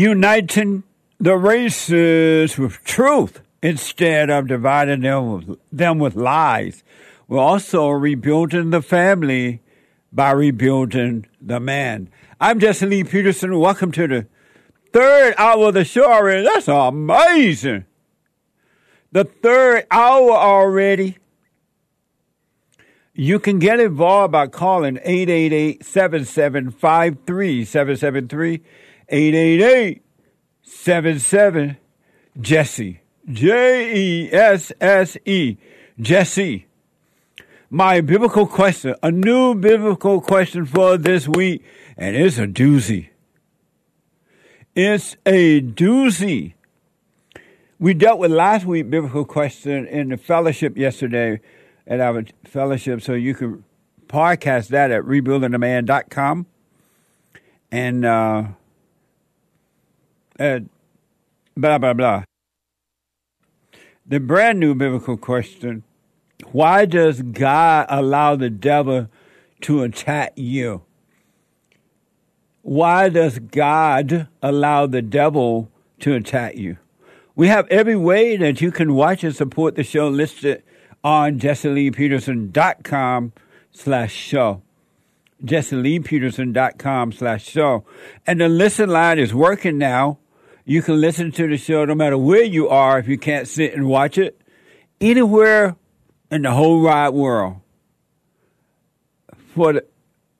uniting the races with truth instead of dividing them with, them with lies. We're also rebuilding the family by rebuilding the man. I'm Jesse Lee Peterson. Welcome to the third hour of the show already. That's amazing. The third hour already. You can get involved by calling 888-7753-773, 888-77 Jesse. J E S S E. Jesse. My biblical question, a new biblical question for this week, and it's a doozy. It's a doozy. We dealt with last week biblical question in the fellowship yesterday at our fellowship, so you can podcast that at rebuildingtheman.com. And uh, at blah, blah, blah. The brand new biblical question why does God allow the devil to attack you? Why does God allow the devil to attack you? We have every way that you can watch and support the show listed on jesseleepeterson.com slash show. jesseleepeterson.com slash show. And the listen line is working now. You can listen to the show no matter where you are if you can't sit and watch it. Anywhere in the whole wide world. For the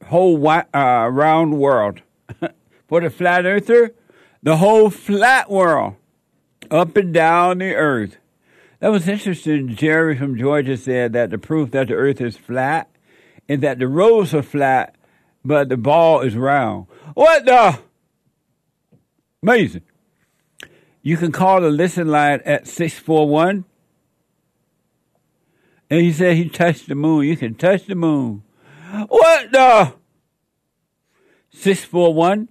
whole wi- uh, round world. For the flat earther, the whole flat world. Up and down the earth. That was interesting. Jerry from Georgia said that the proof that the earth is flat is that the roads are flat, but the ball is round. What the? Amazing. You can call the listen line at 641. And he said he touched the moon. You can touch the moon. What the? 641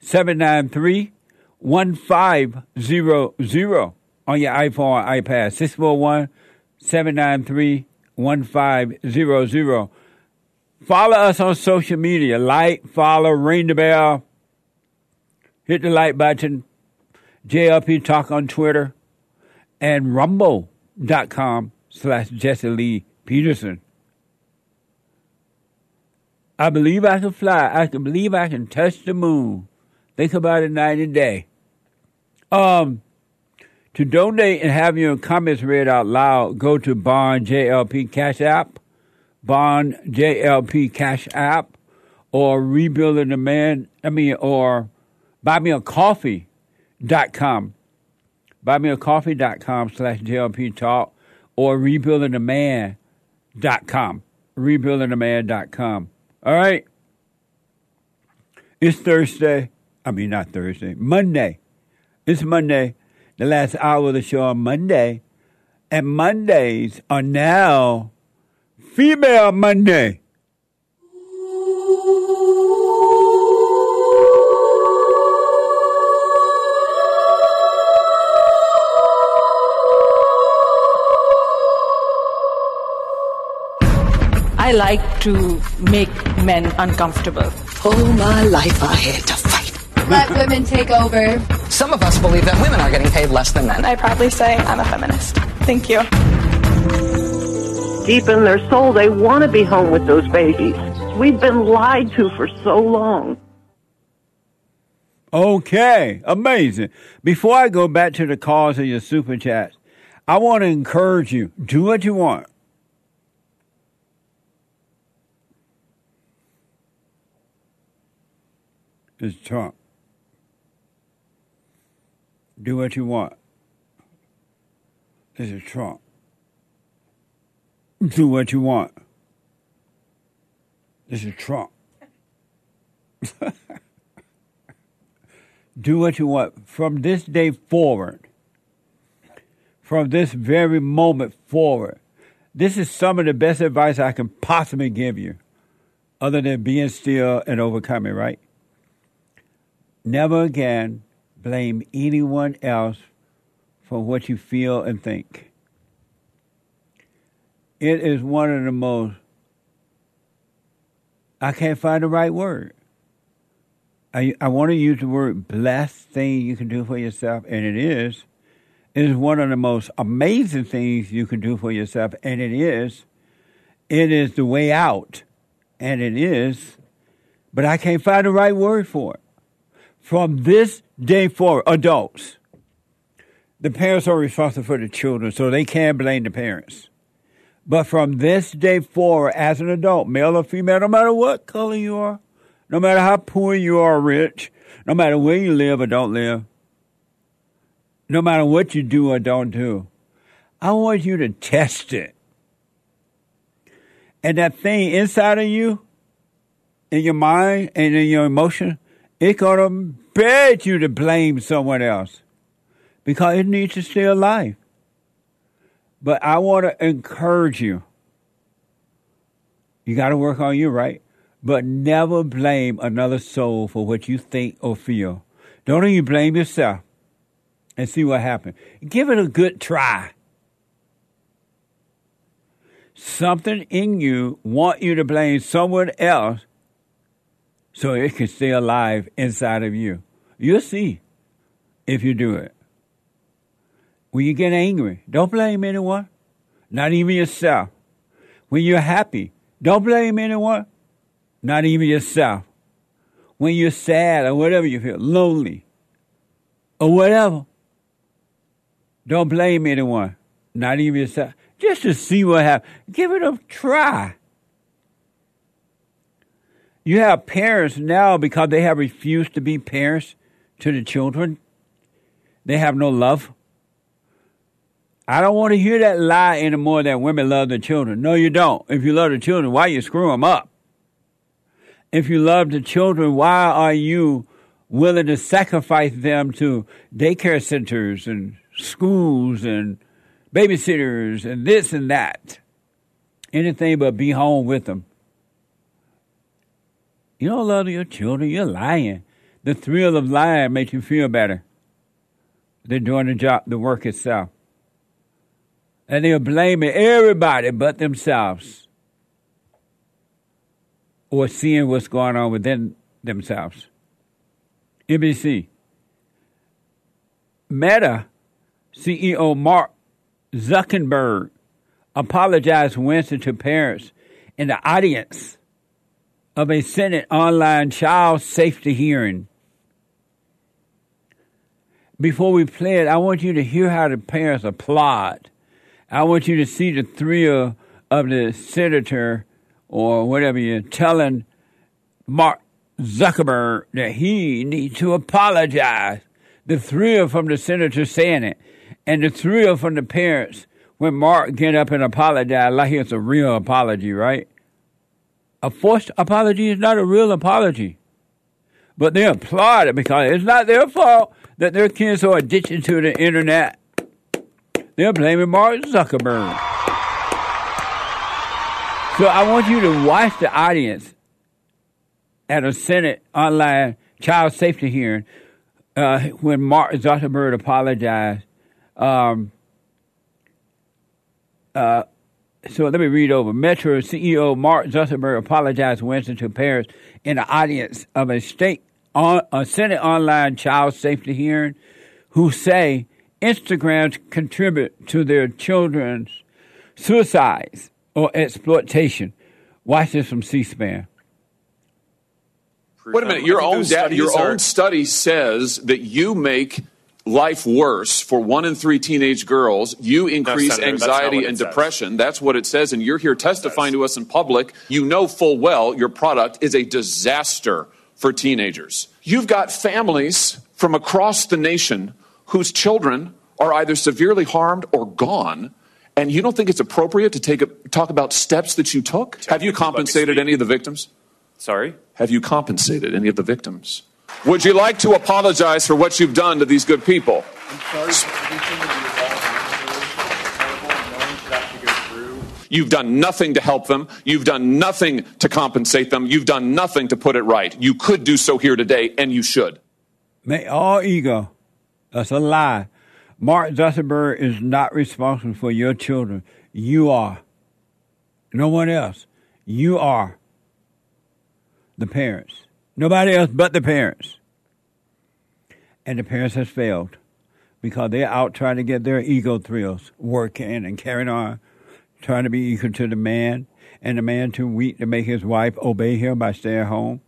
793 1500 on your iPhone or iPad. 641 793 1500. Follow us on social media. Like, follow, ring the bell, hit the like button. JLP Talk on Twitter and rumble.com slash Jesse Lee Peterson. I believe I can fly. I can believe I can touch the moon. Think about it night and day. Um, to donate and have your comments read out loud, go to Bond JLP Cash App, Bond JLP Cash App, or Rebuilding the Man, I mean, or buy me a coffee com, buymeacoffee.com slash JLP Talk, or rebuildingtheman.com, rebuildingtheman.com. All right? It's Thursday. I mean, not Thursday, Monday. It's Monday, the last hour of the show on Monday. And Mondays are now Female Monday. I like to make men uncomfortable. All my life I had to fight. Let women take over. Some of us believe that women are getting paid less than men. I proudly say I'm a feminist. Thank you. deep in their soul, they want to be home with those babies. We've been lied to for so long. Okay, amazing. Before I go back to the calls of your super chats, I want to encourage you do what you want. It's Trump. Do what you want. This is Trump. Do what you want. This is Trump. Do what you want. From this day forward, from this very moment forward, this is some of the best advice I can possibly give you, other than being still and overcoming, right? Never again blame anyone else for what you feel and think. It is one of the most, I can't find the right word. I, I want to use the word blessed thing you can do for yourself, and it is. It is one of the most amazing things you can do for yourself, and it is. It is the way out, and it is. But I can't find the right word for it. From this day forward, adults, the parents are responsible for the children, so they can't blame the parents. But from this day forward, as an adult, male or female, no matter what color you are, no matter how poor you are rich, no matter where you live or don't live, no matter what you do or don't do, I want you to test it. And that thing inside of you, in your mind and in your emotion, it's going to beg you to blame someone else because it needs to stay alive. But I want to encourage you. You got to work on you, right? But never blame another soul for what you think or feel. Don't even blame yourself and see what happens. Give it a good try. Something in you want you to blame someone else so it can stay alive inside of you. You'll see if you do it. When you get angry, don't blame anyone, not even yourself. When you're happy, don't blame anyone, not even yourself. When you're sad or whatever you feel, lonely or whatever, don't blame anyone, not even yourself. Just to see what happens. Give it a try. You have parents now because they have refused to be parents to the children. They have no love. I don't want to hear that lie anymore that women love their children. No, you don't. If you love the children, why you screw them up? If you love the children, why are you willing to sacrifice them to daycare centers and schools and babysitters and this and that? Anything but be home with them. You don't love your children, you're lying. The thrill of lying makes you feel better than doing the job, the work itself. And they're blaming everybody but themselves or seeing what's going on within themselves. NBC. Meta CEO Mark Zuckerberg apologized Wednesday to parents in the audience of a Senate online child safety hearing. Before we play it, I want you to hear how the parents applaud. I want you to see the thrill of the senator or whatever you're telling Mark Zuckerberg that he needs to apologize. The thrill from the senator saying it, and the thrill from the parents when Mark get up and apologize like it's a real apology, right? A forced apology is not a real apology. But they applaud it because it's not their fault that their kids are addicted to the internet. They're blaming Mark Zuckerberg. So I want you to watch the audience at a Senate online child safety hearing uh, when Mark Zuckerberg apologized. Um, uh, so let me read over. Meta CEO Mark Zuckerberg apologized Wednesday to parents in the audience of a state on, a Senate online child safety hearing who say Instagrams contribute to their children's suicides or exploitation. Watch this from C-SPAN. Wait a minute. Your own da- your own study says that you make life worse for one in three teenage girls. You increase Senator, anxiety and says. depression. That's what it says, and you're here testifying to us in public. You know full well your product is a disaster for teenagers. You've got families from across the nation whose children are either severely harmed or gone. And you don't think it's appropriate to take a, talk about steps that you took? Have you compensated any of the victims? Sorry? Have you compensated any of the victims? Would you like to apologize for what you've done to these good people? I'm sorry You've done nothing to help them. You've done nothing to compensate them. You've done nothing to put it right. You could do so here today, and you should. May all ego. That's a lie. Mark Zuckerberg is not responsible for your children. You are. No one else. You are the parents. Nobody else but the parents. And the parents has failed because they're out trying to get their ego thrills working and carrying on, trying to be equal to the man, and the man too weak to make his wife obey him by staying home.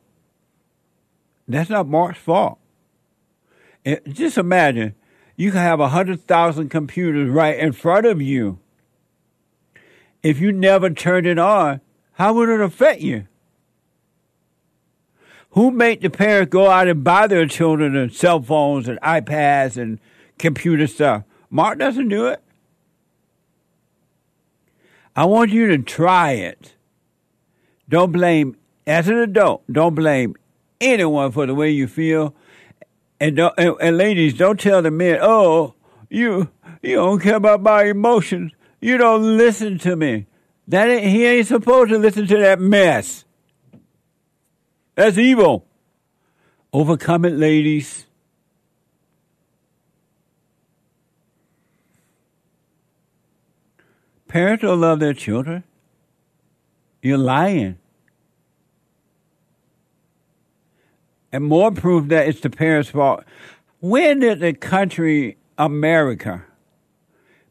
That's not Mark's fault. It, just imagine you can have a hundred thousand computers right in front of you. If you never turned it on, how would it affect you? Who made the parents go out and buy their children the cell phones and iPads and computer stuff? Mark doesn't do it. I want you to try it. Don't blame, as an adult, don't blame anyone for the way you feel. And, don't, and, and ladies, don't tell the men, oh, you you don't care about my emotions. You don't listen to me. That ain't, he ain't supposed to listen to that mess. That's evil. Overcome it, ladies. Parents don't love their children. You're lying. And more proof that it's the parents' fault. When did the country, America,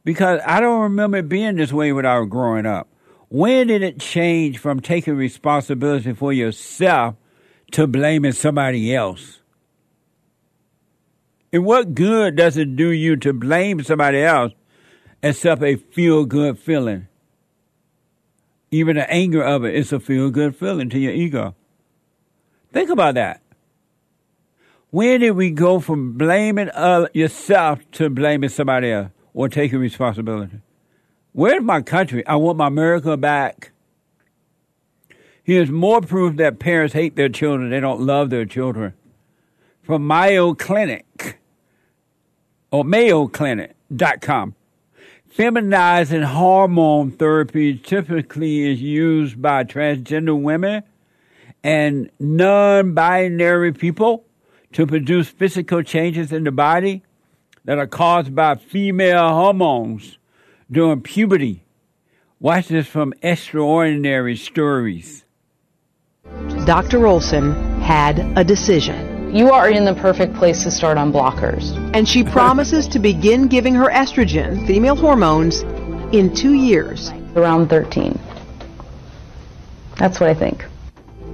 because I don't remember being this way when I was growing up. When did it change from taking responsibility for yourself to blaming somebody else? And what good does it do you to blame somebody else except a feel good feeling? Even the anger of it is a feel good feeling to your ego. Think about that. When did we go from blaming yourself to blaming somebody else or taking responsibility? Where's my country? I want my America back. Here's more proof that parents hate their children. They don't love their children. From Mayo Clinic or MayoClinic.com. Feminizing hormone therapy typically is used by transgender women and non binary people to produce physical changes in the body that are caused by female hormones during puberty. Watch this from Extraordinary Stories. Dr. Olson had a decision. You are in the perfect place to start on blockers. And she promises to begin giving her estrogen, female hormones, in two years. Around 13. That's what I think.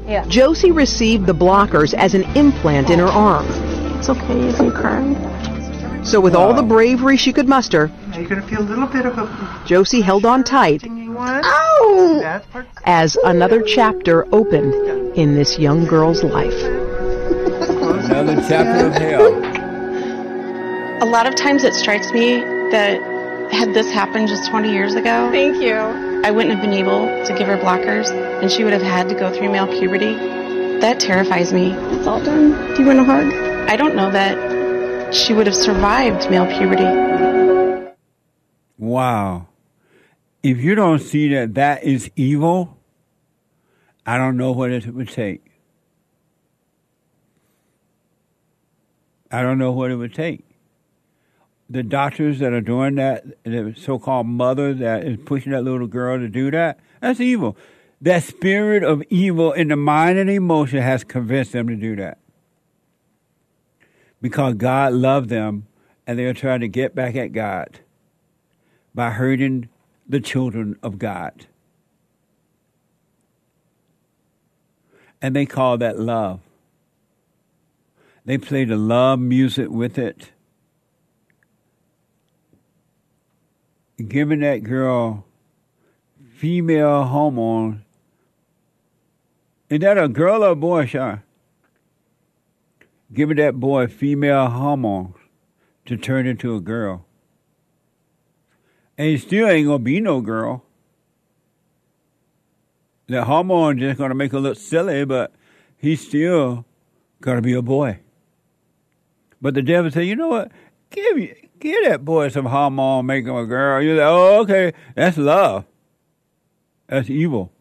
Yeah. Josie received the blockers as an implant in her arm. It's okay if you cry. So with all the bravery she could muster, you're going to feel a little bit of a... Josie held on tight Ow! as another chapter opened in this young girl's life. Another chapter of hell. A lot of times it strikes me that had this happened just 20 years ago, Thank you. I wouldn't have been able to give her blockers and she would have had to go through male puberty. That terrifies me. It's all done. Do you want a hug? I don't know that she would have survived male puberty. Wow. If you don't see that that is evil, I don't know what it would take. I don't know what it would take. The doctors that are doing that, the so-called mother that is pushing that little girl to do that, that's evil. That spirit of evil in the mind and emotion has convinced them to do that. Because God loved them and they're trying to get back at God by hurting the children of God. And they call that love. They play the love music with it. Giving that girl female hormones. Is that a girl or a boy, Sean? Giving that boy female hormones to turn into a girl. And he still ain't gonna be no girl. The hormone just gonna make her look silly, but he's still gonna be a boy. But the devil said, you know what? Give you give that boy some hormone, make him a girl. You're like, oh, okay, that's love. That's evil.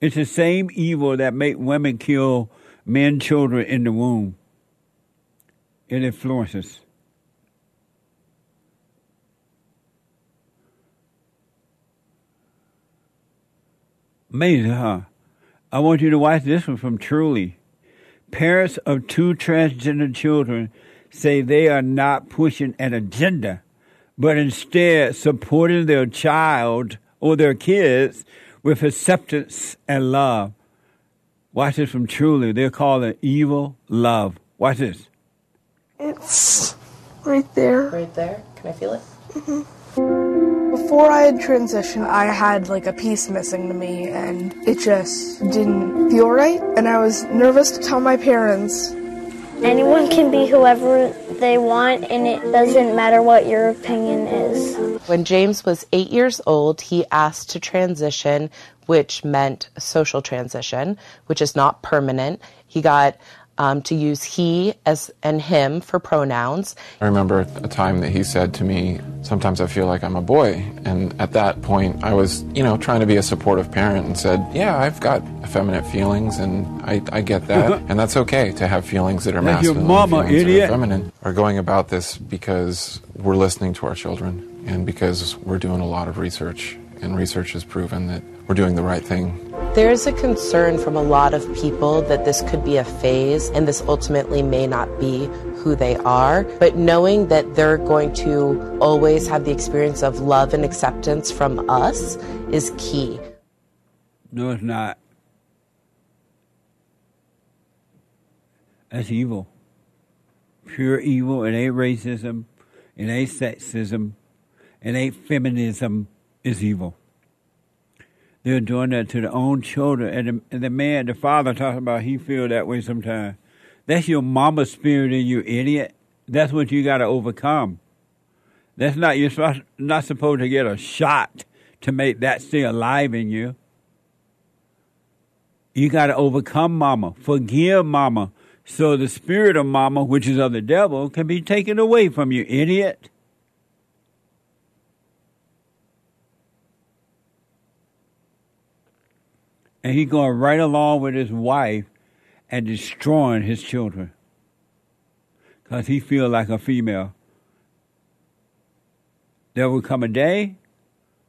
It's the same evil that make women kill men, children in the womb. It influences. Amazing, huh? I want you to watch this one from Truly. Parents of two transgender children say they are not pushing an agenda, but instead supporting their child or their kids with acceptance and love. Watch this from Truly. They're calling it evil love. Watch this. It's right there. Right there. Can I feel it? hmm Before I had transitioned, I had like a piece missing to me, and it just didn't feel right. And I was nervous to tell my parents. Anyone can be whoever they want, and it doesn't matter what your opinion is. When James was eight years old, he asked to transition, which meant social transition, which is not permanent. He got um, to use he as and him for pronouns. I remember a time that he said to me, Sometimes I feel like I'm a boy. And at that point, I was, you know, trying to be a supportive parent and said, Yeah, I've got effeminate feelings and I, I get that. and that's okay to have feelings that are Like your masculine mama, and feelings that are feminine. We're going about this because we're listening to our children and because we're doing a lot of research. And research has proven that we're doing the right thing There is a concern from a lot of people that this could be a phase and this ultimately may not be who they are. But knowing that they're going to always have the experience of love and acceptance from us is key. No, it's not. That's evil. Pure evil. It ain't racism. It ain't sexism. It ain't feminism. It's evil. They're doing that to their own children. And the, and the man, the father, talking about he feel that way sometimes. That's your mama spirit in you, idiot. That's what you got to overcome. That's not you're not supposed to get a shot to make that stay alive in you. You got to overcome mama, forgive mama, so the spirit of mama, which is of the devil, can be taken away from you, idiot. And he going right along with his wife and destroying his children because he feel like a female. There will come a day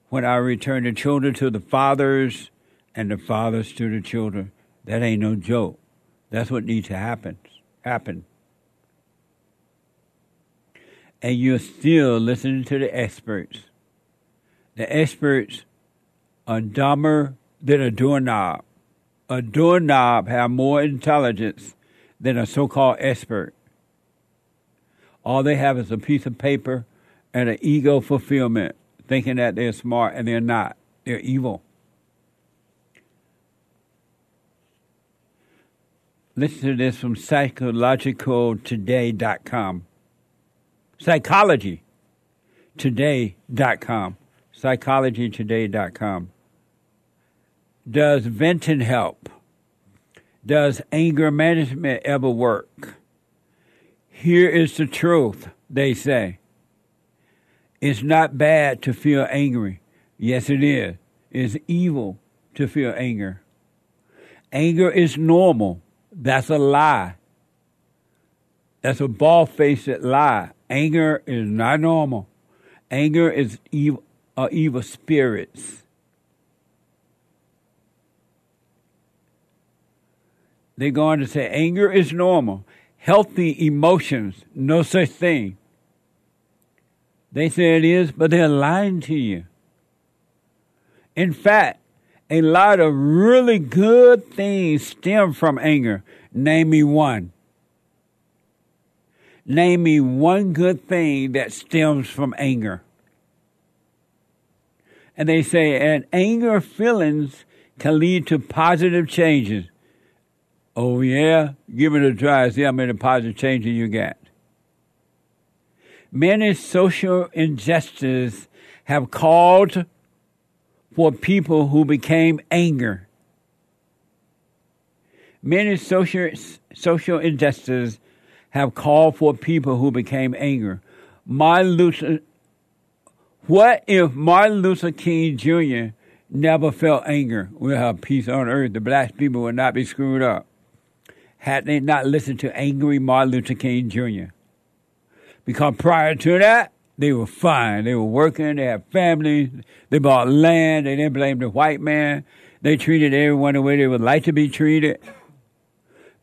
when I return the children to the fathers and the fathers to the children. That ain't no joke. That's what needs to happen. Happen. And you're still listening to the experts. The experts are dumber than a doorknob. A doorknob have more intelligence than a so-called expert. All they have is a piece of paper and an ego fulfillment, thinking that they're smart and they're not. They're evil. Listen to this from psychologicaltoday.com. Psychologytoday.com. Psychologytoday.com. Does venting help? Does anger management ever work? Here is the truth, they say. It's not bad to feel angry. Yes, it is. It's evil to feel anger. Anger is normal. That's a lie. That's a ball faced lie. Anger is not normal. Anger is evil, uh, evil spirits. They're going to say anger is normal. Healthy emotions, no such thing. They say it is, but they're lying to you. In fact, a lot of really good things stem from anger. Name me one. Name me one good thing that stems from anger. And they say, and anger feelings can lead to positive changes. Oh, yeah? Give it a try. See how many positive changes you get. Many social injustices have called for people who became angry. Many social social injustices have called for people who became angry. Martin Luther, what if Martin Luther King Jr. never felt anger? We'll have peace on earth. The black people would not be screwed up. Had they not listened to angry Martin Luther King Jr. Because prior to that, they were fine. They were working. They had families. They bought land. They didn't blame the white man. They treated everyone the way they would like to be treated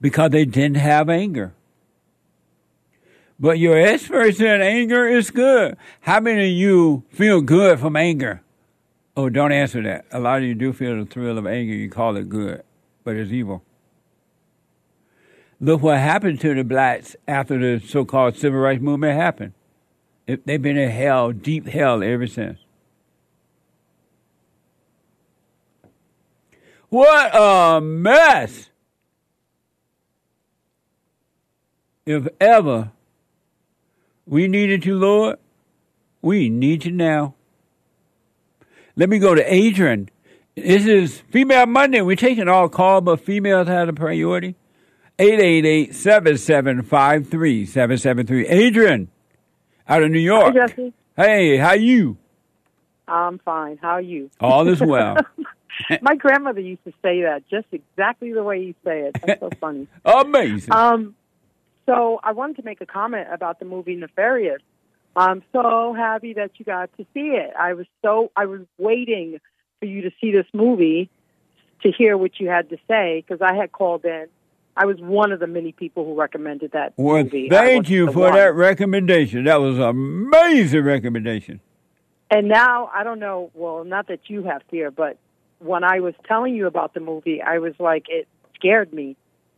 because they didn't have anger. But your expert said anger is good. How many of you feel good from anger? Oh, don't answer that. A lot of you do feel the thrill of anger. You call it good, but it's evil. Look what happened to the blacks after the so-called civil rights movement happened. They've been in hell, deep hell, ever since. What a mess! If ever we needed you, Lord, we need you now. Let me go to Adrian. This is Female Monday. We're taking all calls, but females have a priority. 888-7753-773. Adrian, out of New York. Hi, Jesse. Hey, how you? I'm fine. How are you? All is well. My grandmother used to say that just exactly the way you say it. That's so funny. Amazing. Um, so I wanted to make a comment about the movie Nefarious. I'm so happy that you got to see it. I was so I was waiting for you to see this movie to hear what you had to say because I had called in. I was one of the many people who recommended that Well, movie. Thank you for one. that recommendation. That was an amazing recommendation. And now I don't know. Well, not that you have fear, but when I was telling you about the movie, I was like, it scared me.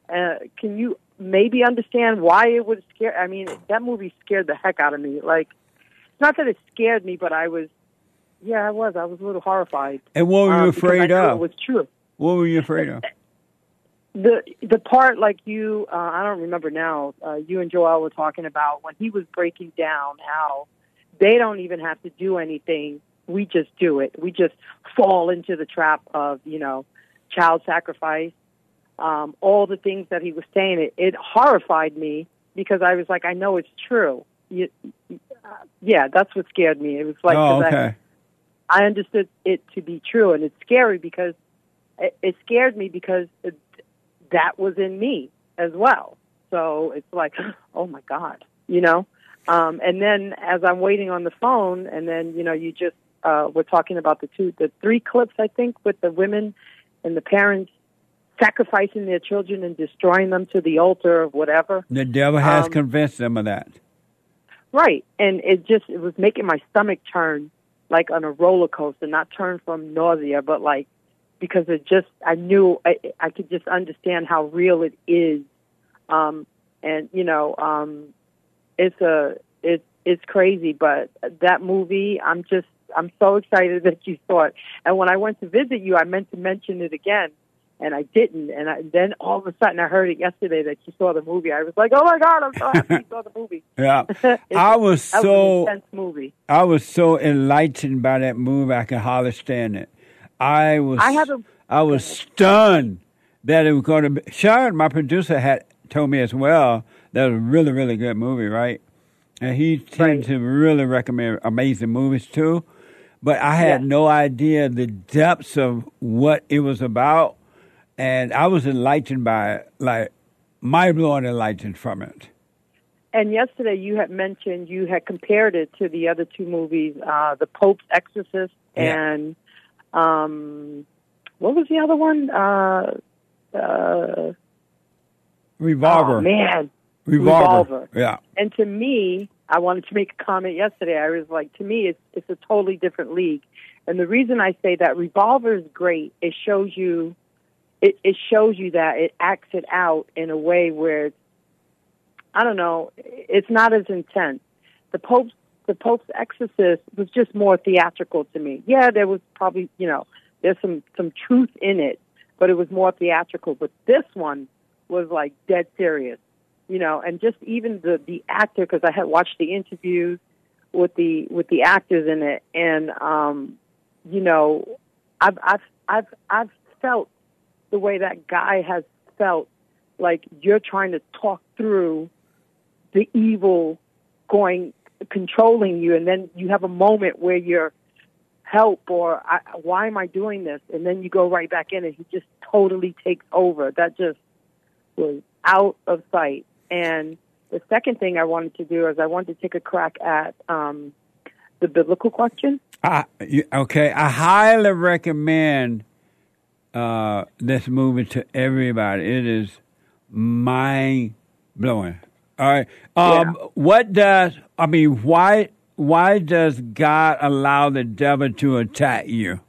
Uh, can you maybe understand why it would scare? I mean, that movie scared the heck out of me. Like, it's not that it scared me, but I was, yeah, I was. I was a little horrified. And what were you um, afraid of? It was true. What were you afraid of? The the part like you uh, I don't remember now. Uh, you and Joel were talking about when he was breaking down how they don't even have to do anything. We just do it. We just fall into the trap of you know child sacrifice. Um, all the things that he was saying, it, it horrified me because I was like, I know it's true. You, uh, yeah, that's what scared me. It was like oh, 'cause I- okay. I understood it to be true, and it's scary because it, it scared me because it, that was in me as well. So it's like, oh my god, you know. Um, and then as I'm waiting on the phone, and then you know, you just uh, we're talking about the two, the three clips I think with the women and the parents sacrificing their children and destroying them to the altar of whatever. The devil has Um, convinced them of that. Right. And it just it was making my stomach turn like on a roller coaster, not turn from nausea, but like because it just I knew I I could just understand how real it is. Um and you know, um it's a it's it's crazy, but that movie I'm just I'm so excited that you saw it. And when I went to visit you, I meant to mention it again and I didn't. And I, then all of a sudden, I heard it yesterday that you saw the movie. I was like, "Oh my god, I'm so happy you saw the movie!" Yeah. I was so was movie. I was so enlightened by that movie I could hardly stand it. I was I was stunned that it was going to be. Sean, my producer, had told me as well that it was a really really good movie, right? And he tended to really recommend amazing movies too. But I had no idea the depths of what it was about, and I was enlightened by it, like mind blowing enlightened from it. And yesterday, you had mentioned you had compared it to the other two movies, uh, The Pope's Exorcist Yeah. and um, what was the other one? Uh, uh, Revolver, Oh man, Revolver. Revolver. Yeah. And to me, I wanted to make a comment yesterday. I was like, to me, it's it's a totally different league. And the reason I say that Revolver is great, it shows you, it, it shows you that it acts it out in a way where, I don't know, it's not as intense. The Pope's the Pope's Exorcist was just more theatrical to me. Yeah, there was probably you know there's some some truth in it, but it was more theatrical. But this one was like dead serious. you know, and just even the the actor because I had watched the interviews with the with the actors in it, and um, you know, I've I've I've I've felt the way that guy has felt like you're trying to talk through the evil going controlling you and then you have a moment where you're help or I, why am I doing this? And then you go right back in and he just totally takes over. That just was out of sight. And the second thing I wanted to do is I wanted to take a crack at um, the biblical question. You- okay, I highly recommend uh, this movie to everybody. It is mind blowing. All right. Um, What does I mean? Why why does God allow the devil to attack you?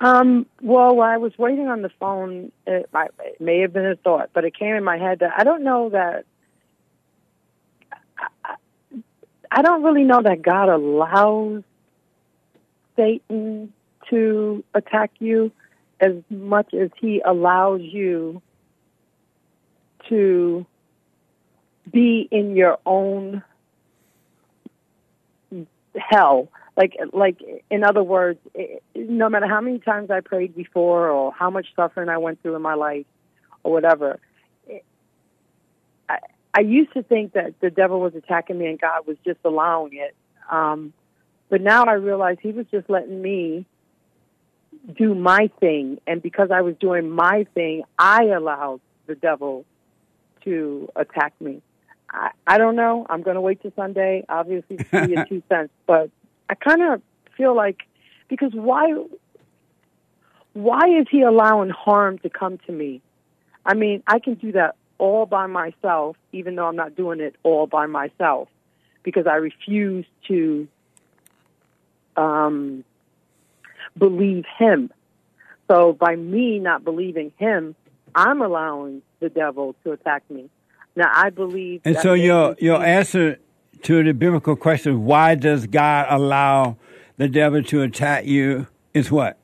Um, well, while I was waiting on the phone, it, I, it may have been a thought, but it came in my head that I don't know that. I, I don't really know that God allows Satan to attack you as much as he allows you to be in your own hell. Like, like in other words, it, no matter how many times I prayed before, or how much suffering I went through in my life, or whatever, it, I, I used to think that the devil was attacking me and God was just allowing it. Um, but now I realize He was just letting me do my thing, and because I was doing my thing, I allowed the devil to attack me. I, I don't know. I'm going to wait till Sunday, obviously, to see your two cents. But I kind of feel like because why? Why is he allowing harm to come to me? I mean, I can do that all by myself, even though I'm not doing it all by myself, because I refuse to um, believe him. So by me not believing him, I'm allowing the devil to attack me. Now I believe. And so your your answer to the biblical question, why does God allow the devil to attack you, is what?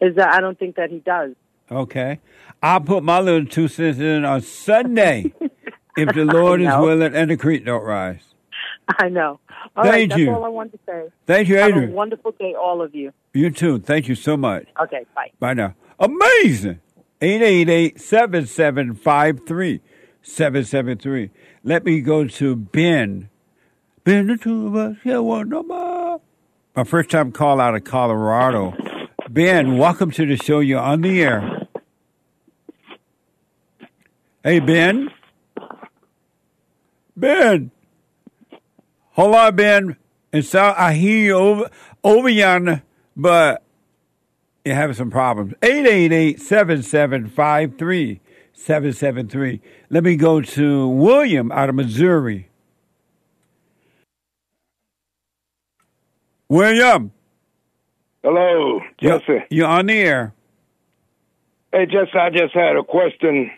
is that I don't think that he does. Okay. I'll put my little two cents in on Sunday if the Lord is willing and the creek don't rise. I know. All right, Thank that's you. all I wanted to say. Thank you, Have a wonderful day, all of you. You too. Thank you so much. Okay, bye. Bye now. Amazing. 888-7753-773. Let me go to Ben. Ben, the two of us here one no more. Uh, my first time call out of Colorado. Ben, welcome to the show. You're on the air. Hey, Ben. Ben. Hold on, Ben. And so I hear you over, over yonder, but you're having some problems. 888-7753-773. Let me go to William out of Missouri. William. Hello, Jesse. You're, you're on the air. Hey, Jesse, I just had a question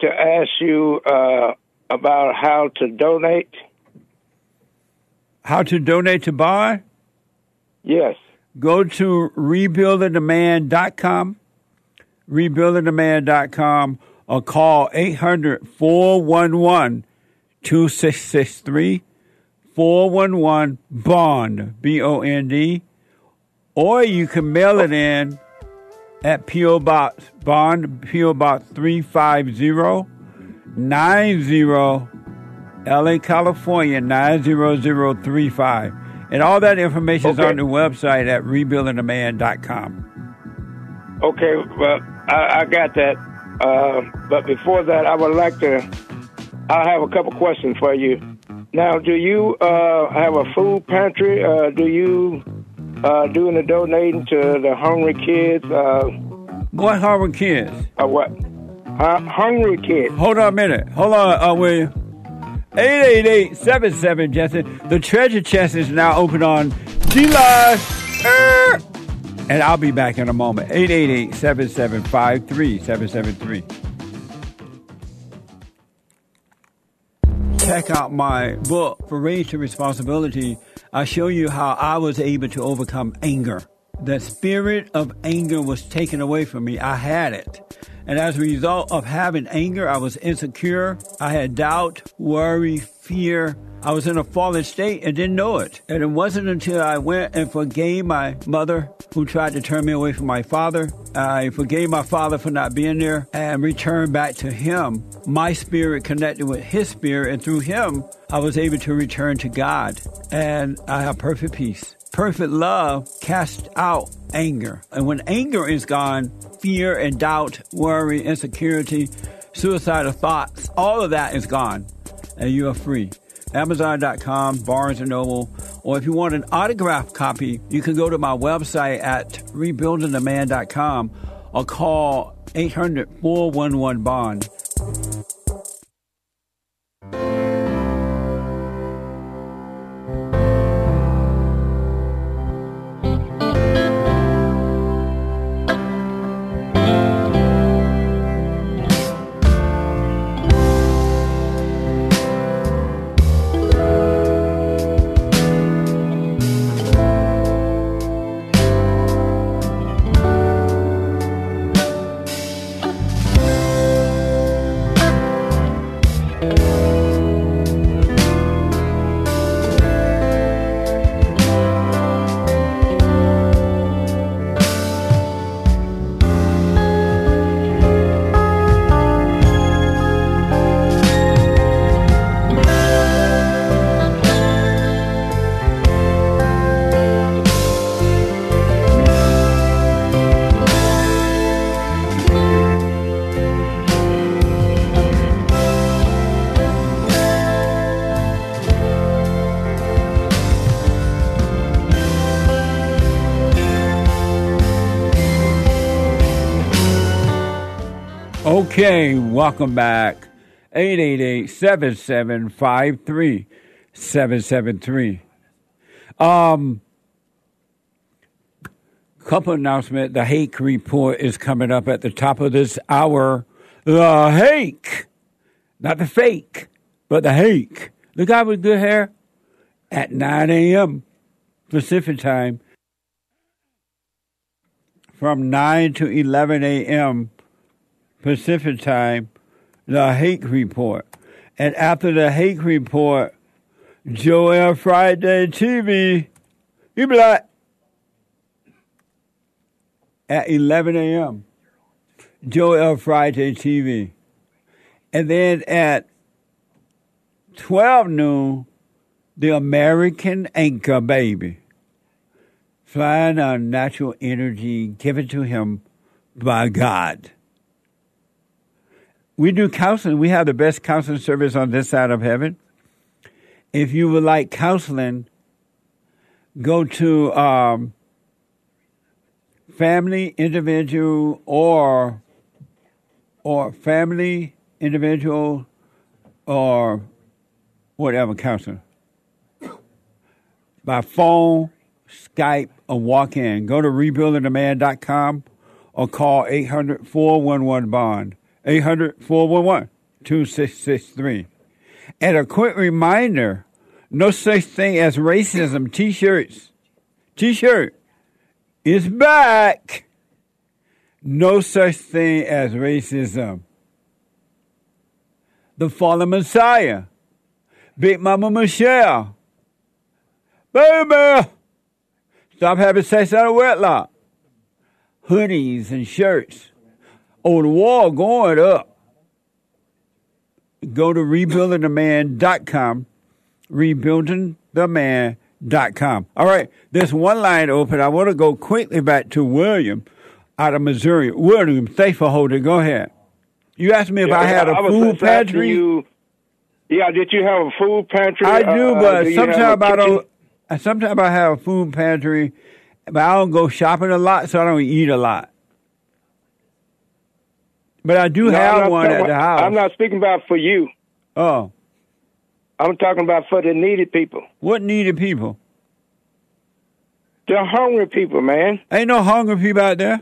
to ask you uh, about how to donate. How to donate to buy? Yes. Go to rebuildingtheman.com, rebuildingtheman.com, or call 800 411 2663 411 BOND, B O N D, or you can mail it in at P.O. Box Bond, P.O. Box 350 90 LA, California 90035. And all that information is on the website at rebuildingtheman.com. Okay, well, I, I got that. Uh, but before that, I would like to. I have a couple questions for you. Now, do you uh, have a food pantry? Uh, do you uh, do any donating to the hungry kids? Uh, What hungry kids? uh, what? Hungry kids. Hold on a minute. Hold on, uh, William. 888-77 Jesse. The treasure chest is now open on July. And I'll be back in a moment. 888-7753-773. Check out my book, From Rage to Responsibility. I show you how I was able to overcome anger. The spirit of anger was taken away from me. I had it. And as a result of having anger, I was insecure. I had doubt, worry, fear. I was in a fallen state and didn't know it. And it wasn't until I went and forgave my mother who tried to turn me away from my father. I forgave my father for not being there and returned back to him. My spirit connected with his spirit, and through him, I was able to return to God. And I have perfect peace. Perfect love casts out anger. And when anger is gone, fear and doubt, worry, insecurity, suicidal thoughts, all of that is gone. And you are free. Amazon.com, Barnes & Noble, or if you want an autographed copy, you can go to my website at rebuildingtheman.com or call 800-411-BOND. Okay, welcome back. 888-7753-773. Um, couple announcement. The Hake report is coming up at the top of this hour. The Hake, not the fake, but the Hake. The guy with good hair at 9 a.m. Pacific time from 9 to 11 a.m. Pacific time, the Hake Report. And after the Hake Report, Joel Friday TV, you be like, at 11 a.m. Joel Friday TV. And then at 12 noon, the American Anchor Baby. Flying on natural energy given to him by God. We do counseling. We have the best counseling service on this side of heaven. If you would like counseling, go to um, family, individual, or or family, individual, or whatever counselor. By phone, Skype, or walk in. Go to rebuildingtheman.com or call 800 411 Bond. 800 411 2663. And a quick reminder no such thing as racism t shirts. T shirt is back. No such thing as racism. The fallen Messiah. Big Mama Michelle. Baby! Stop having sex out of wedlock. Hoodies and shirts Oh, the wall going up. Go to rebuildingtheman.com. Rebuildingtheman.com. All right, there's one line open. I want to go quickly back to William out of Missouri. William, thanks for holding. Go ahead. You asked me if Yeah, I had a I food pantry. You, yeah, did you have a food pantry? I do, Uh, but do you have a sometimes I don't. Sometimes I have a food pantry, but I don't go shopping a lot, so I don't eat a lot. But I do No, have not one at the house. I'm not speaking about for you. Oh, I'm talking about for the needy people, what needed people? the hungry people, man. Ain't no hungry people out there.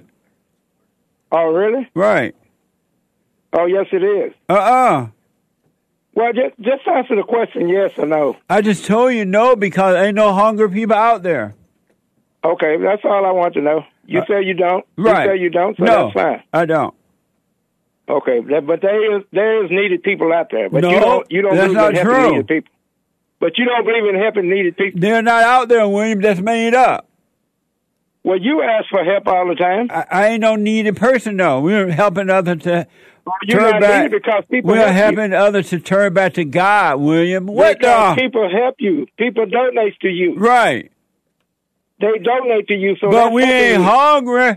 Oh, really? Right. Oh, yes, it is. Uh uh Well, just just answer the question, yes or no. I just told you no because ain't no hungry people out there. Okay, that's all I want to know. You Uh, say you don't. Right. You say you don't, so no, that's fine. I don't. Okay, but there is there is needed people out there. But No, you don't you don't that's believe not in helping true. needed people. But you don't believe in helping needed people. They're not out there, William. That's made up. Well, you ask for help all the time. I, I ain't no needy person, though. We're helping others to you're turn back. because people We're help you. helping others to turn back to God, William. What because the? people help you. People donate to you. Right. They donate to you. So but we helping ain't hungry.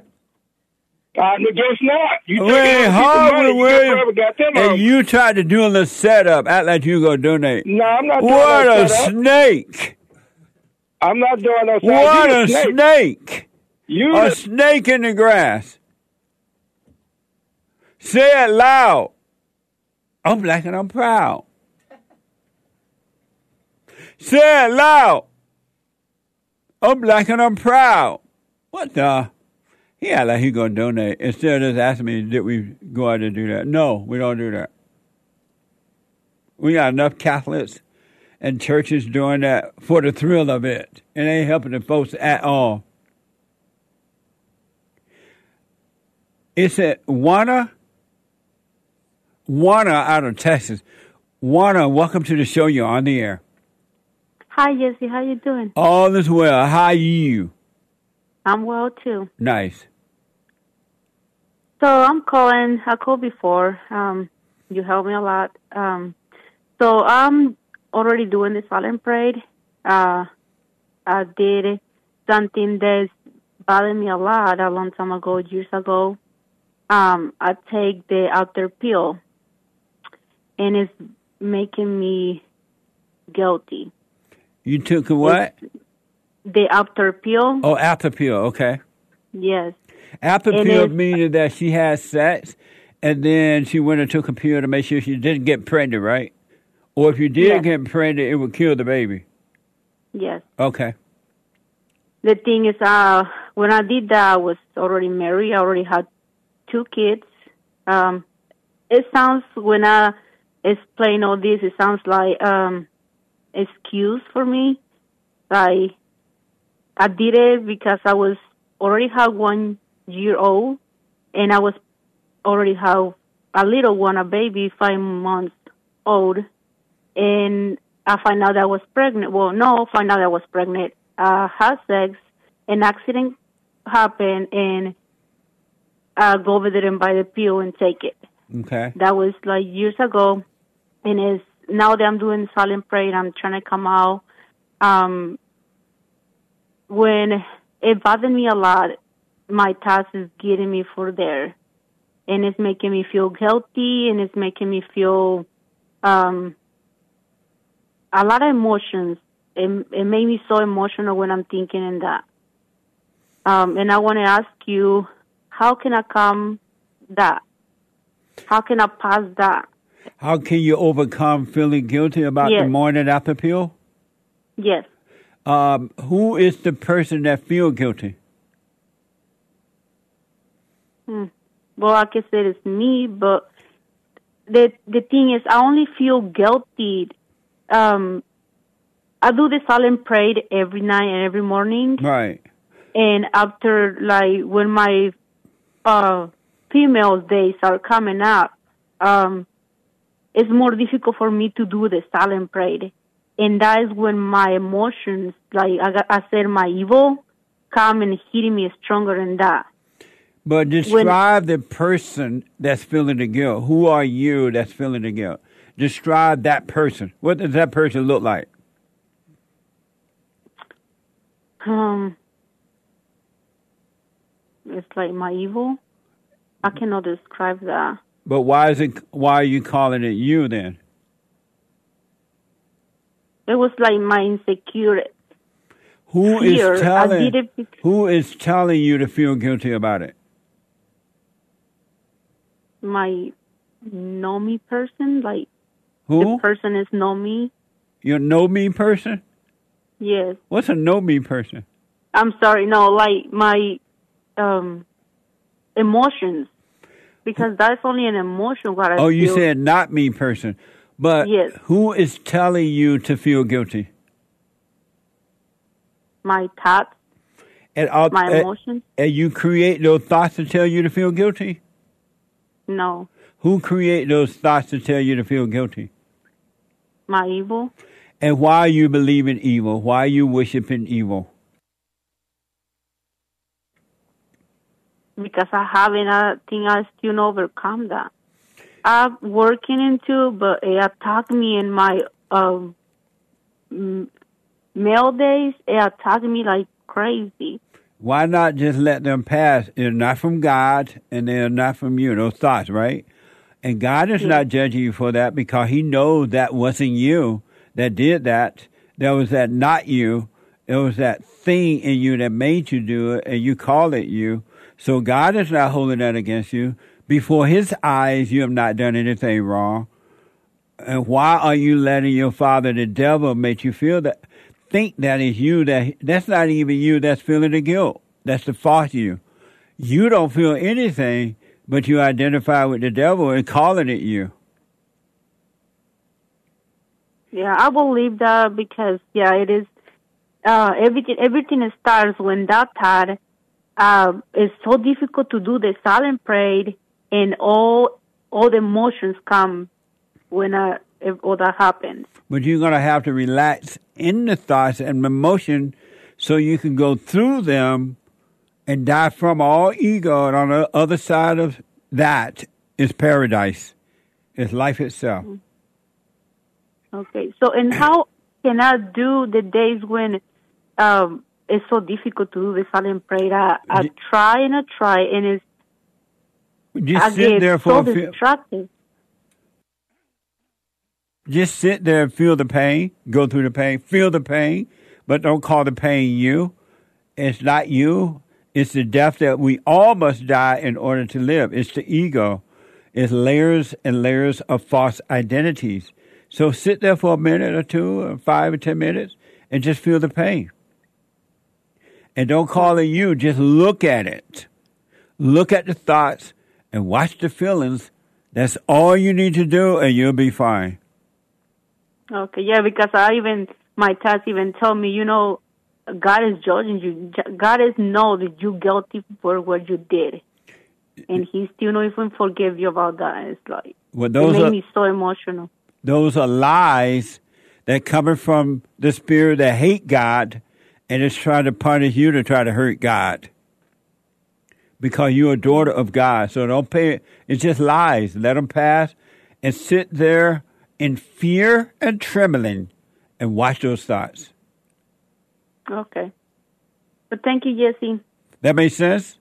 Uh, I guess not. You We taking ain't other people's hungry, money, you got them And you tried to do little setup, act like you gonna donate. No, I'm not doing What a setup. snake! I'm not doing no. What a snake. snake! You a the- snake in the grass. Say it loud. I'm black and I'm proud. Say it loud. I'm black and I'm proud. What the? Act like he gonna donate instead of just asking me did we go out and do that. No, we don't do that. We got enough Catholics and churches doing that for the thrill of it. It ain't helping the folks at all. It's at Juana, Juana out of Texas. Juana, welcome to the show. You're on the air. Hi, Jesse. How you doing? All is well. How are you? I'm well too. Nice. So I'm calling. I called before. Um, you helped me a lot. Um, so I'm already doing the silent prayer. Uh, I did something that's bothered me a lot a long time ago, years ago. Um, I take the outer pill, and it's making me guilty. You took a what? The outer pill, Oh, after pill. Okay. yes. Pill it's- meaning that she had sex, and then she went and took a pill to make sure she didn't get pregnant, right? Or if you did Yes. get pregnant, it would kill the baby. Yes. Okay. The thing is, uh, when I did that, I was already married. I already had two kids. Um, it sounds when I explain all this, it sounds like um, excuse for me. Like I did it because I was already had one year old, and I was already have a little one, a baby, five months old, and I find out I was pregnant. Well, no, find out I was pregnant. Uh, had sex, an accident happened, and I go over there and buy the pill and take it. Okay. That was like years ago, and it's now that I'm doing silent prayer, I'm trying to come out. Um, when it bothered me a lot, my task is getting me for there, and it's making me feel guilty, and it's making me feel um, a lot of emotions. It, it made me so emotional when I'm thinking in that. Um, and I want to ask you, how can I come that? How can I pass that? How can you overcome feeling guilty about the Yes. morning after pill? Yes. Um, who is the person that feel guilty? Hmm. Well, I can say it's me, but the the thing is, I only feel guilty. Um, I do the silent prayer every night and every morning, Right. and after like when my uh female days are coming up, um, it's more difficult for me to do the silent prayer, and that is when my emotions, like I, I said, my evil, come and hit me stronger than that. But describe the person that's feeling the guilt. Who are you that's feeling the guilt? Describe that person. What does that person look like? Um, it's like my evil. I cannot describe that. But why is it? Why are you calling it you then? It was like my insecurity. Who is telling? Who is telling you to feel guilty about it? My know me person, like Who? the person is know me. You know me person? Yes, What's a know me person? I'm sorry. No, like my um emotions, because that's only an emotion. What I Oh, you said not me person. But Yes. who is telling you to feel guilty? my thoughts, And, all- my and- emotions. and you create those thoughts to tell you to feel guilty? No, Who create those thoughts to tell you to feel guilty? My evil. And why are you believing evil? Why are you worshiping evil? Because I haven't, I think I still overcome that. I'm working into, but it attacked me in my um, male days. It attacked me like crazy. Why not just let them pass? They're not from God and they're not from you, those thoughts, right? And God is not judging you for that because He knows that wasn't you that did that. There was that not you. It was that thing in you that made you do it and you call it you. So God is not holding that against you. Before His eyes, you have not done anything wrong. And why are you letting your father, the devil, make you feel that? Think that is you. That that's not even you. That's feeling the guilt. That's the false you. You don't feel anything, but you identify with the devil and calling it you. Yeah, I believe that because yeah, it is. Uh, everything everything starts when that thought uh, it's so difficult to do the silent prayer, and all all the emotions come when uh, if all that happens. But you're going to have to relax in the thoughts and emotion so you can go through them and die from all ego. And on the other side of that is paradise, is life itself. Okay, so and how can I do the days when um, it's so difficult to do the silent prayer? I, I try and I try, and it's Just I sit there so a few, distracted. Just sit there and feel the pain, go through the pain, feel the pain, but don't call the pain you. It's not you. It's the death that we all must die in order to live. It's the ego. It's layers and layers of false identities. So sit there for a minute or two, or five or ten minutes, and just feel the pain. And don't call it you. Just look at it. Look at the thoughts and watch the feelings. That's all you need to do, and you'll be fine. Okay, yeah, because I even my test even told me, you know, God is judging you. God is know that you guilty for what you did, and He still not even forgive you about that. It's like Well, it those made are me so emotional. those are lies that coming from the spirit that hate God and is trying to punish you to try to hurt God. Because you're a daughter of God. So don't pay it's just lies. Let them pass and sit there in fear and trembling and watch those thoughts. Okay, but thank you, Jesse. That makes sense?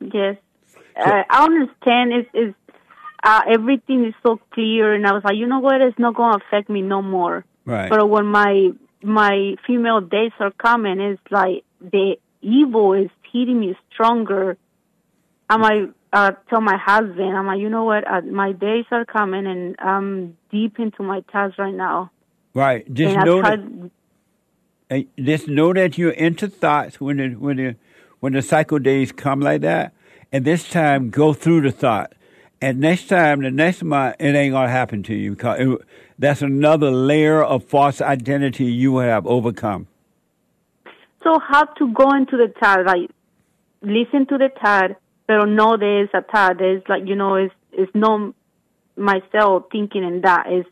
Yes, uh, I understand. Is is uh, everything is so clear, and I was like, you know what? It's not going to affect me no more. Right. But when my my female days are coming, it's like the evil is hitting me stronger. Am I might uh, tell my husband, I'm like, you know what? Uh, my days are coming, and I'm deep into my task right now. Right. Just and know that tried, And just know that you're into thoughts when the when the when the cycle days come like that. And this time, go through the thought. And next time, the next month, it ain't gonna happen to you because it, that's another layer of false identity you have overcome. So how to go into the tad, like listen to the tad, but know there's a tad. There's like you know, it's it's not myself thinking and that is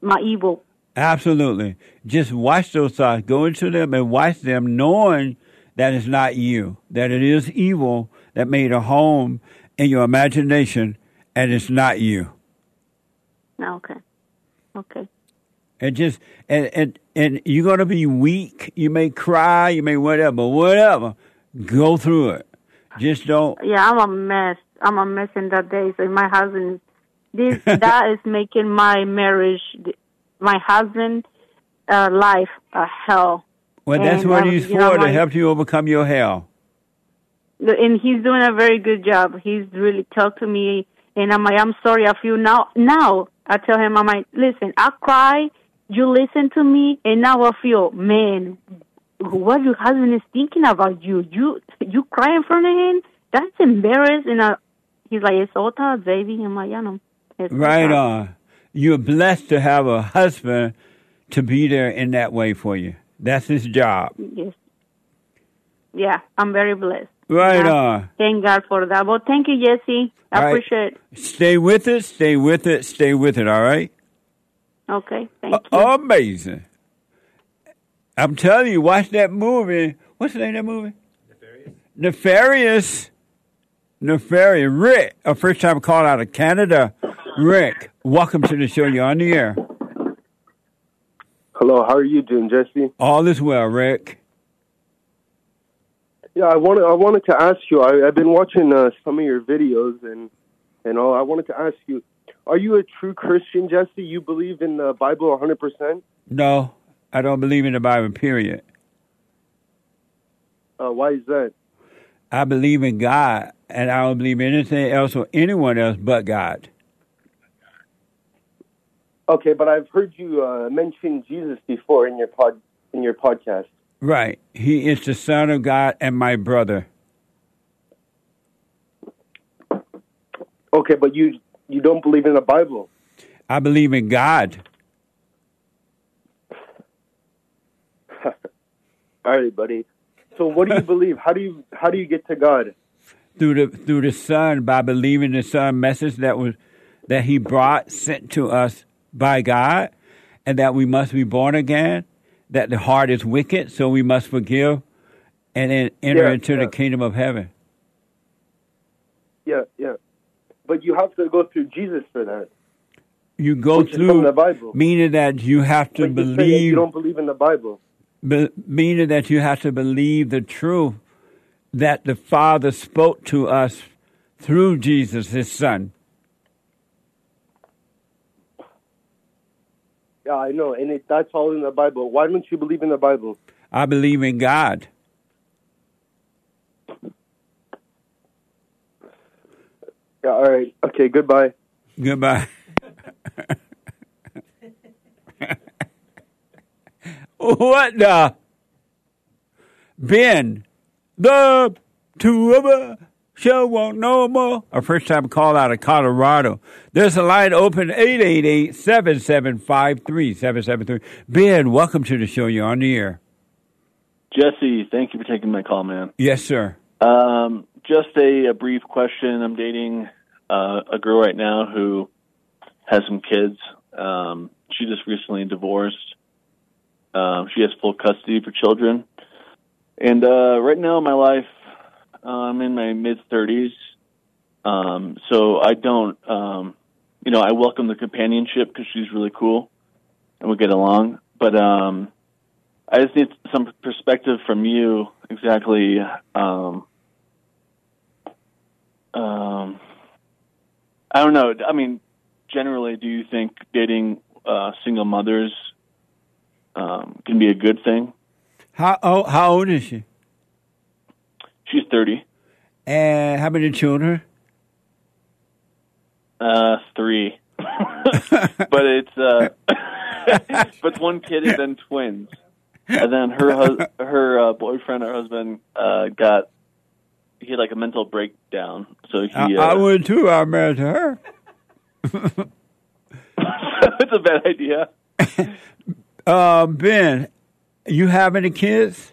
my evil. Absolutely. Just watch those thoughts. Go into them and watch them, knowing that it's not you, that it is evil that made a home in your imagination, and it's not you. Ah, okay, okay, And just and and and you're gonna be weak. You may cry. You may whatever. Whatever. Go through it. Just don't. yeah, I'm a mess. I'm a mess in that day. So my husband, this that is making my marriage, my husband, uh, life a hell. Well, that's And, what um, he's you know, for to my- help you overcome your hell. and he's doing a very good job. He's really talked to me, and I'm like, I'm sorry. I feel now. Now I tell him, I'm like, listen, I cry. You listen to me, and now I feel, man, what your husband is thinking about you. You you cry in front of him. That's embarrassing. And I, he's like, it's all time, baby. I'm like. It's all Right on. You're blessed to have a husband to be there in that way for you. That's his job. Yes. Yeah, I'm very blessed. Right Yeah. on. Thank God for that. Well, thank you, Jesse. I right. appreciate it. Stay with it. Stay with it. Stay with it. All right. Okay, thank you. Uh, amazing. I'm telling you, watch that movie. What's the name of that movie? Nefarious. Nefarious. Rick, a first time call out of Canada. Rick, welcome to the show. You're on the air. Hello, how are you doing, Jesse? All is well, Rick. Yeah, I wanted I wanted to ask you. I, I've been watching uh, some of your videos and and all. I wanted to ask you: Are you a true Christian, Jesse? You believe in the Bible 100 percent? No, I don't believe in the Bible, period. Uh, why is that? I believe in God, and I don't believe in anything else or anyone else but God. Okay, but I've heard you uh, mention Jesus before in your pod in your podcast. Right. He is the Son of God and my brother. Okay, but you you don't believe in the Bible. I believe in God. All right, buddy. So, what do you believe? How do you how do you get to God? through the through the Son by believing the Son message that was that He brought sent to us by God, and that we must be born again. That the heart is wicked, so we must forgive, and then enter Yeah, into yeah. the kingdom of heaven. Yeah, yeah. But you have to go through Jesus for that. You go Which through, the Bible. meaning that you have to believe. you don't believe in the Bible. Be, meaning that you have to believe the truth that the Father spoke to us through Jesus, His Son. Yeah, I know, and it, that's all in the Bible. Why don't you believe in the Bible? I believe in God. Yeah, all right. Okay, goodbye. Goodbye. What the? Ben, the two of us shall want no more. Our first time call out of Colorado. There's a line open 888-775-3773. Ben, welcome to the show. You're on the air. Jesse, thank you for taking my call, man. Yes, sir. Um, just a, a brief question. I'm dating uh, a girl right now who has some kids. Um, she just recently divorced. Um, she has full custody for children. And uh, right now in my life, uh, I'm in my mid 30s. Um, so I don't, um, you know, I welcome the companionship because she's really cool and we get along. But um, I just need some perspective from you exactly. Um, um, I don't know. I mean, generally, do you think dating uh, single mothers um, can be a good thing? How oh, how old is she? She's 30. And how many children? Uh, three. but it's uh, but one kid and then twins, and then her hus- her uh, boyfriend or husband uh, got he had like a mental breakdown, so he I, uh, I would too. I'm married her. it's a bad idea. Uh, ben, you have any kids?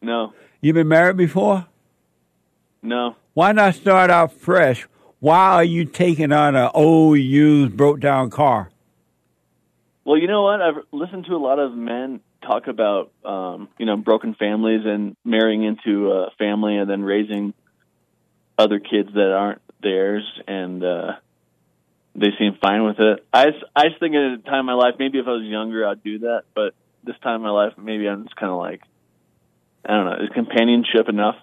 No, You been married before? no. Why not start out fresh? Why are you taking on an old, used, broke down car? Well, you know what? I've listened to a lot of men talk about, um, you know, broken families and marrying into a family and then raising other kids that aren't theirs, and uh, they seem fine with it. I just, I just think at a time in my life, maybe if I was younger, I'd do that. But this time in my life, maybe I'm just kind of like, I don't know, is companionship enough?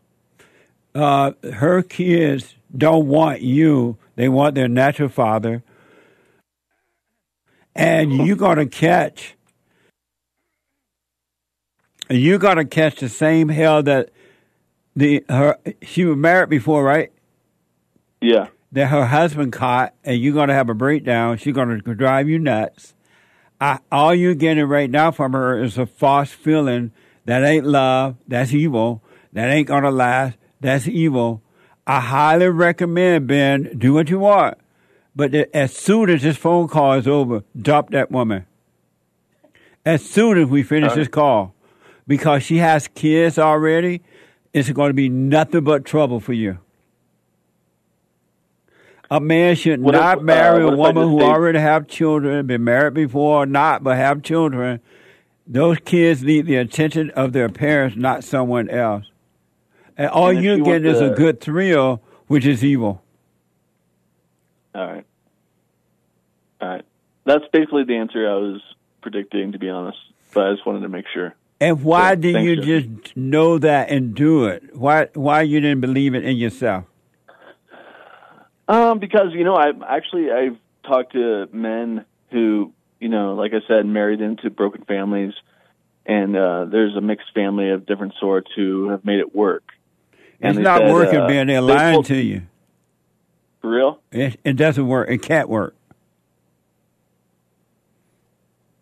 Uh, her kids don't want you. They want their natural father. And you're going to catch, you're to catch the same hell that the her she was married before, right? Yeah. That her husband caught, and you're going to have a breakdown. She's going to drive you nuts. I, all you're getting right now from her is a false feeling that ain't love. That's evil. That ain't going to last. That's evil. I highly recommend, Ben, do what you want. But the- as soon as this phone call is over, drop that woman. As soon as we finish this call. Because she has kids already. it's going to be nothing but trouble for you. A man should What not uh, marry what a woman who say- already have children, been married before or not, but have children. Those kids need the attention of their parents, not someone else. And all And you're you want getting is a good thrill, which is evil. All right. All right. That's basically the answer I was predicting, to be honest. But I just wanted to make sure. And why Yeah, do you just know that and do it? Why why you didn't believe it in yourself? Um, because you know, I actually I've talked to men who, you know, like I said, married into broken families, and uh, there's a mixed family of different sorts who have made it work. And It's not said, working, uh, man. They're they lying to you. For real? It, it doesn't work. It can't work.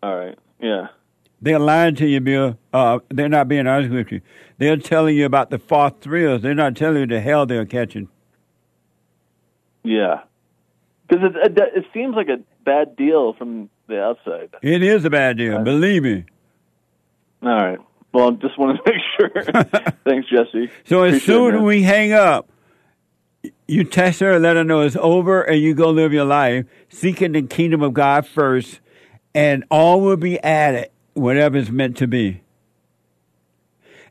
All right. Yeah. They're lying to you, Bill. Uh, they're not being honest with you. They're telling you about the false thrills. They're not telling you the hell they're catching. Yeah. Because it, it it seems like a bad deal from the outside. It is a bad deal. Believe me. All right. Well, I just want to make sure. Thanks, Jesse. So as Appreciate it, soon as we hang up, you text her, and let her know it's over, and you go live your life, seeking the kingdom of God first, and all will be added, whatever whatever's meant to be.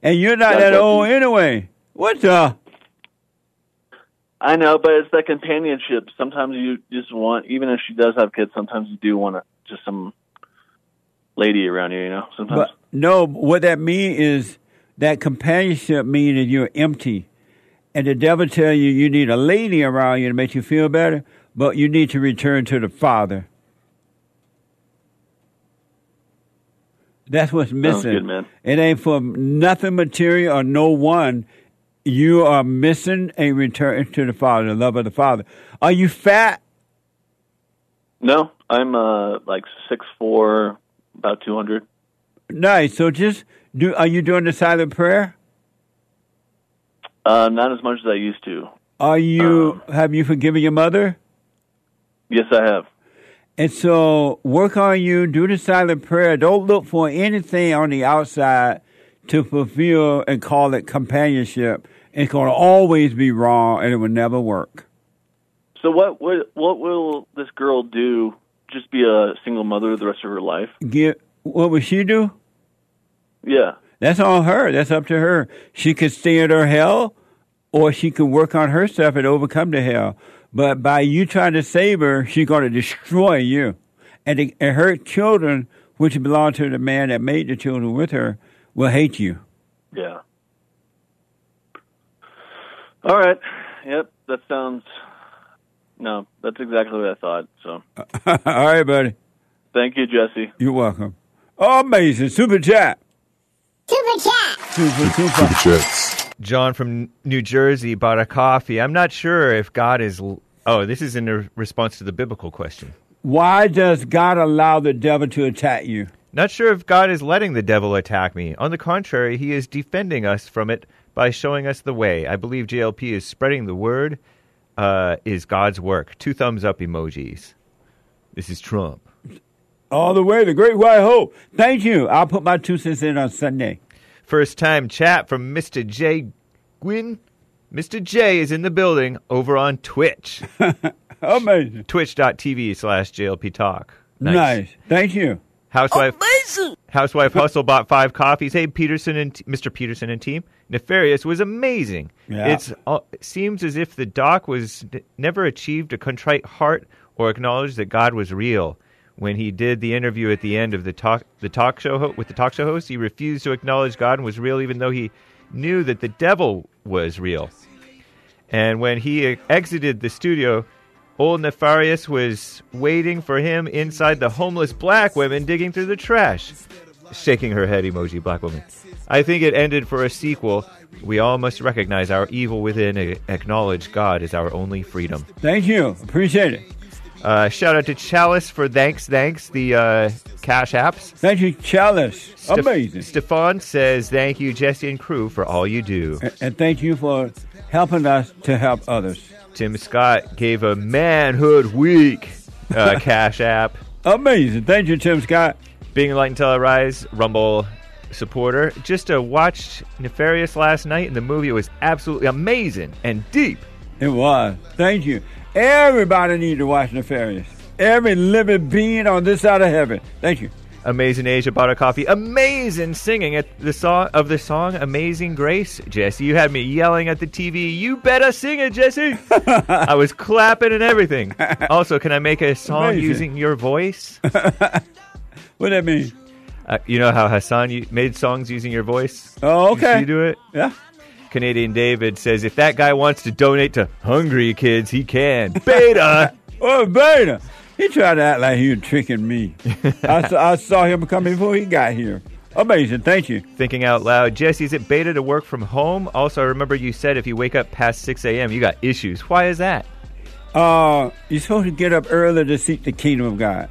And you're not God that old you. anyway. What the? I know, but it's that companionship. Sometimes you just want, even if she does have kids, sometimes you do want to, just some lady around you. You know, sometimes. But no, what that mean is that companionship mean that you're empty. And the devil tell you you need a lady around you to make you feel better, but you need to return to the Father. That's what's missing. good, man. It ain't for nothing material or no one. You are missing a return to the Father, the love of the Father. Are you fat? no, I'm uh like six four, about two hundred. Nice. So just do. Are you doing the silent prayer? Uh, not as much as I used to. Are you? have you forgiven your mother? Yes, I have. And so work on you, do the silent prayer. Don't look for anything on the outside to fulfill and call it companionship. It's going to always be wrong and it will never work. So what what what will this girl do? Just be a single mother the rest of her life? Get, what would she do? Yeah. That's on her. That's up to her. She could stay in her hell or she could work on herself and overcome the hell. But by you trying to save her, she's going to destroy you. And, the, and her children, which belong to the man that made the children with her, will hate you. Yeah. All right. Yep. That sounds. No, that's exactly what I thought. So All right, buddy. thank you, Jesse. You're welcome. Oh, amazing. Super chat. Super chat. Super, super. John from New Jersey bought a coffee. I'm not sure if God is. l- Oh, this is in a response to the biblical question. Why does God allow the devil to attack you? Not sure if God is letting the devil attack me. On the contrary, he is defending us from it by showing us the way. I believe JLP is spreading the word, uh, is God's work. Two thumbs up emojis. This is Trump. All the way, the great white hope. Thank you. I'll put my two cents in on Sunday. First time chat from Mr. J. Gwyn. Mr. J is in the building over on Twitch. Amazing. Twitch.tv slash JLP Talk. Nice. Thank you. Housewife. Housewife Hustle bought five coffees. Hey, Peterson and t- Mr. Peterson and team. Nefarious was amazing. Yeah. It's uh, it seems as if the doc was n- never achieved a contrite heart or acknowledged that God was real. When he did the interview at the end of the talk, the talk show ho- with the talk show host, he refused to acknowledge God and was real, even though he knew that the devil was real. And when he exited the studio, old Nefarious was waiting for him inside the homeless black women digging through the trash. Shaking her head emoji, black woman. I think it ended for a sequel. We all must recognize our evil within and acknowledge God is our only freedom. Thank you. Appreciate it. Uh, shout out to Chalice for thanks, thanks, the uh, cash apps. Thank you, Chalice. Steph- Amazing. Stefan says, thank you, Jesse and crew, for all you do. And, and thank you for helping us to help others. Tim Scott gave a manhood week uh, cash app. Amazing. Thank you, Tim Scott. Being a Light Until I Rise, Rumble supporter. Just uh, watched Nefarious last night, and the movie was absolutely amazing and deep. It was. Thank you. Everybody needs to watch Nefarious. Every living being on this side of heaven. Thank you. Amazing Asia bought a coffee. Amazing singing at the song of the song Amazing Grace. Jesse, you had me yelling at the TV. You better sing it, Jesse. I was clapping and everything. Also, can I make a song Amazing. using your voice? What that mean? Uh, you know how Hassan made songs using your voice? Oh, okay. you do it? Yeah. Canadian David says if that guy wants to donate to hungry kids, he can. Beta. Oh, Beta. He tried to act like he was tricking me. I, saw, I saw him come before he got here. Amazing. Thank you. Thinking out loud, Jesse, is it beta to work from home? Also, I remember you said if you wake up past 6 a.m., you got issues. Why is that? Uh, you're supposed to get up early to seek the kingdom of God.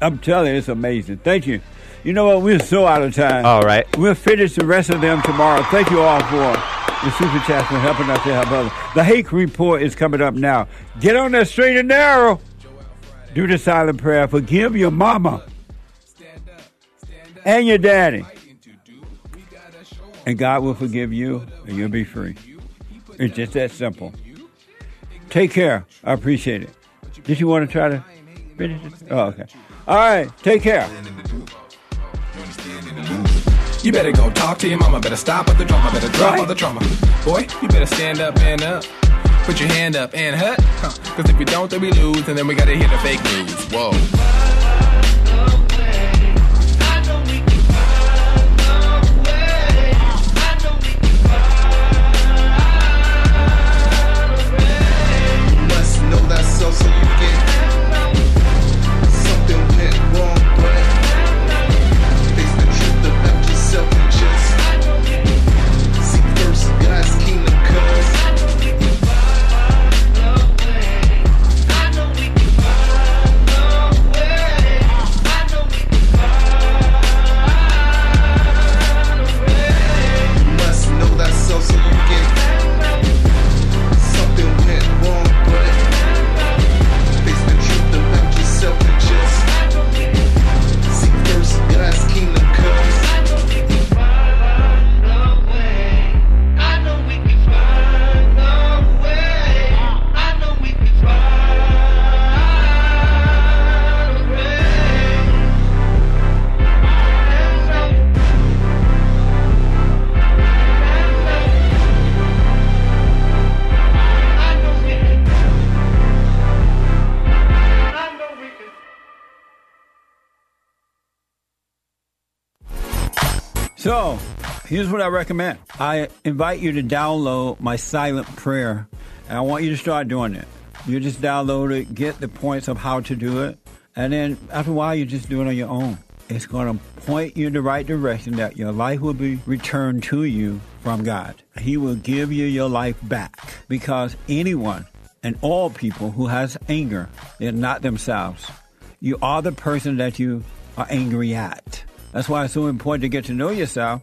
I'm telling you, it's amazing. Thank you. You know what? We're so out of time. All right. We'll finish the rest of them tomorrow. Thank you all for the super chat for helping us to help others. The Hake Report is coming up now. Get on that straight and narrow. Do the silent prayer. Forgive your mama and your daddy. And God will forgive you and you'll be free. It's just that simple. Take care. I appreciate it. Did you want to try to finish it? Oh, okay. All right. Take care. You better go talk to your mama, better stop with the drama, better drop all the trauma. Boy, you better stand up and up. Put your hand up and hut. Huh. Cause if we don't, then we lose, and then we gotta hear the fake news. Whoa. Here's what I recommend. I invite you to download my silent prayer, and I want you to start doing it. You just download it, get the points of how to do it, and then after a while, you just do it on your own. It's going to point you in the right direction that your life will be returned to you from God. He will give you your life back because anyone and all people who has anger, they're not themselves. You are the person that you are angry at. That's why it's so important to get to know yourself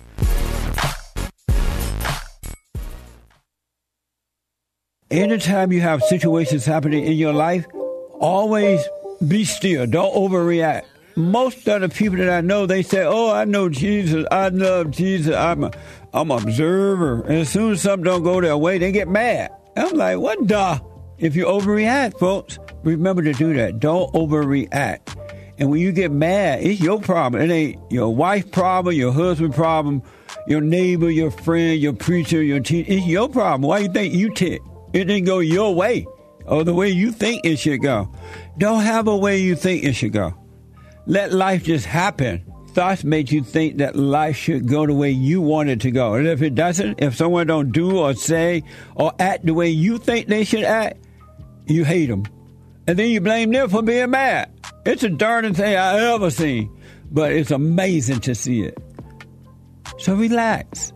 Anytime you have situations happening in your life, always be still. Don't overreact. Most of the people that I know, they say, "Oh, I know Jesus. I love Jesus. I'm a, I'm an observer." And as soon as something don't go their way, they get mad. I'm like, "What the?" If you overreact, folks, remember to do that. Don't overreact. And when you get mad, it's your problem. It ain't your wife problem, your husband problem, your neighbor, your friend, your preacher, your teacher. It's your problem. Why you think you tick? It didn't go your way or the way you think it should go. Don't have a way you think it should go. Let life just happen. Thoughts make you think that life should go the way you want it to go. And if it doesn't, if someone don't do or say or act the way you think they should act, you hate them. And then you blame them for being mad. It's the darndest thing I ever seen. But it's amazing to see it. So relax.